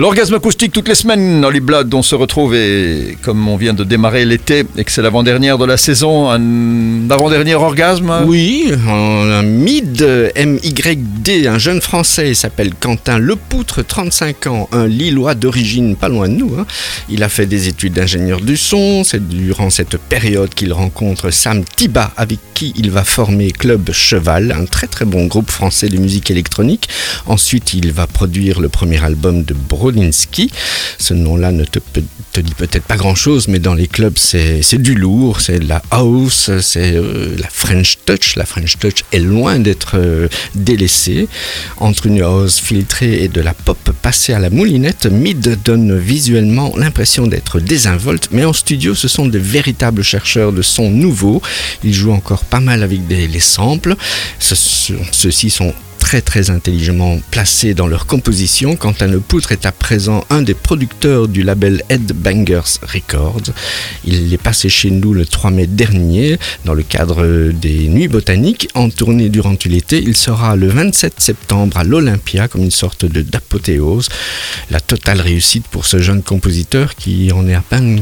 L'orgasme acoustique toutes les semaines dans les Bloods, on se retrouve et comme on vient de démarrer l'été et que c'est l'avant-dernière de la saison, un avant-dernier orgasme? Oui, un mid MYD, un jeune français, il s'appelle Quentin Lepoutre, 35 ans, un Lillois d'origine pas loin de nous. hein. Il a fait des études d'ingénieur du son, c'est durant cette période qu'il rencontre Sam Tiba avec qui il va former Club Cheval, un très très bon groupe français de musique électronique. Ensuite, il va produire le premier album de Ce nom-là ne te, dit peut-être pas grand-chose, mais dans les clubs, c'est du lourd, c'est de la house, c'est euh, la French touch. La French touch est loin d'être euh, délaissée. Entre une house filtrée et de la pop passée à la moulinette, Mid donne visuellement l'impression d'être désinvolte, mais en studio, ce sont de véritables chercheurs de sons nouveaux. Ils jouent encore pas mal avec des, les samples. Ce- ce- Ceux-ci sont très très intelligemment placés dans leur composition. Quentin Lepoutre est à présent un des producteurs du label Headbangers Records. Il est passé chez nous le 3 mai dernier dans le cadre des Nuits Botaniques en tournée durant tout l'été. Il sera le 27 septembre à l'Olympia comme une sorte de d'apothéose. La totale réussite pour ce jeune compositeur qui en est à peine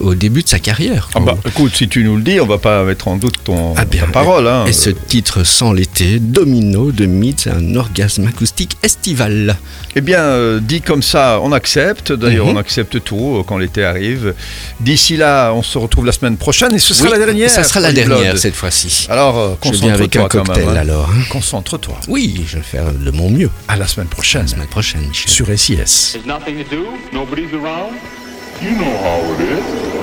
au début de sa carrière. Ah bah, écoute, si tu nous le dis, on va pas mettre en doute ton Ah bien, ta parole. hein. Et ce titre sans l'été, Domino de Mythe, c'est un orgasme acoustique estival. Eh bien, euh, dit comme ça, on accepte. D'ailleurs, Mhm. on accepte tout euh, quand l'été arrive. D'ici là, on se retrouve la semaine prochaine et ce sera Oui, la dernière. Ça sera la dernière cette fois-ci. Alors, euh, Je viens avec un concentre-toi cocktail même. hein. alors. hein. Concentre-toi. Oui, je vais faire de mon mieux. À la semaine prochaine La semaine prochaine, Michel. sur SIS. There's nothing to do, nobody's around. You know how it is.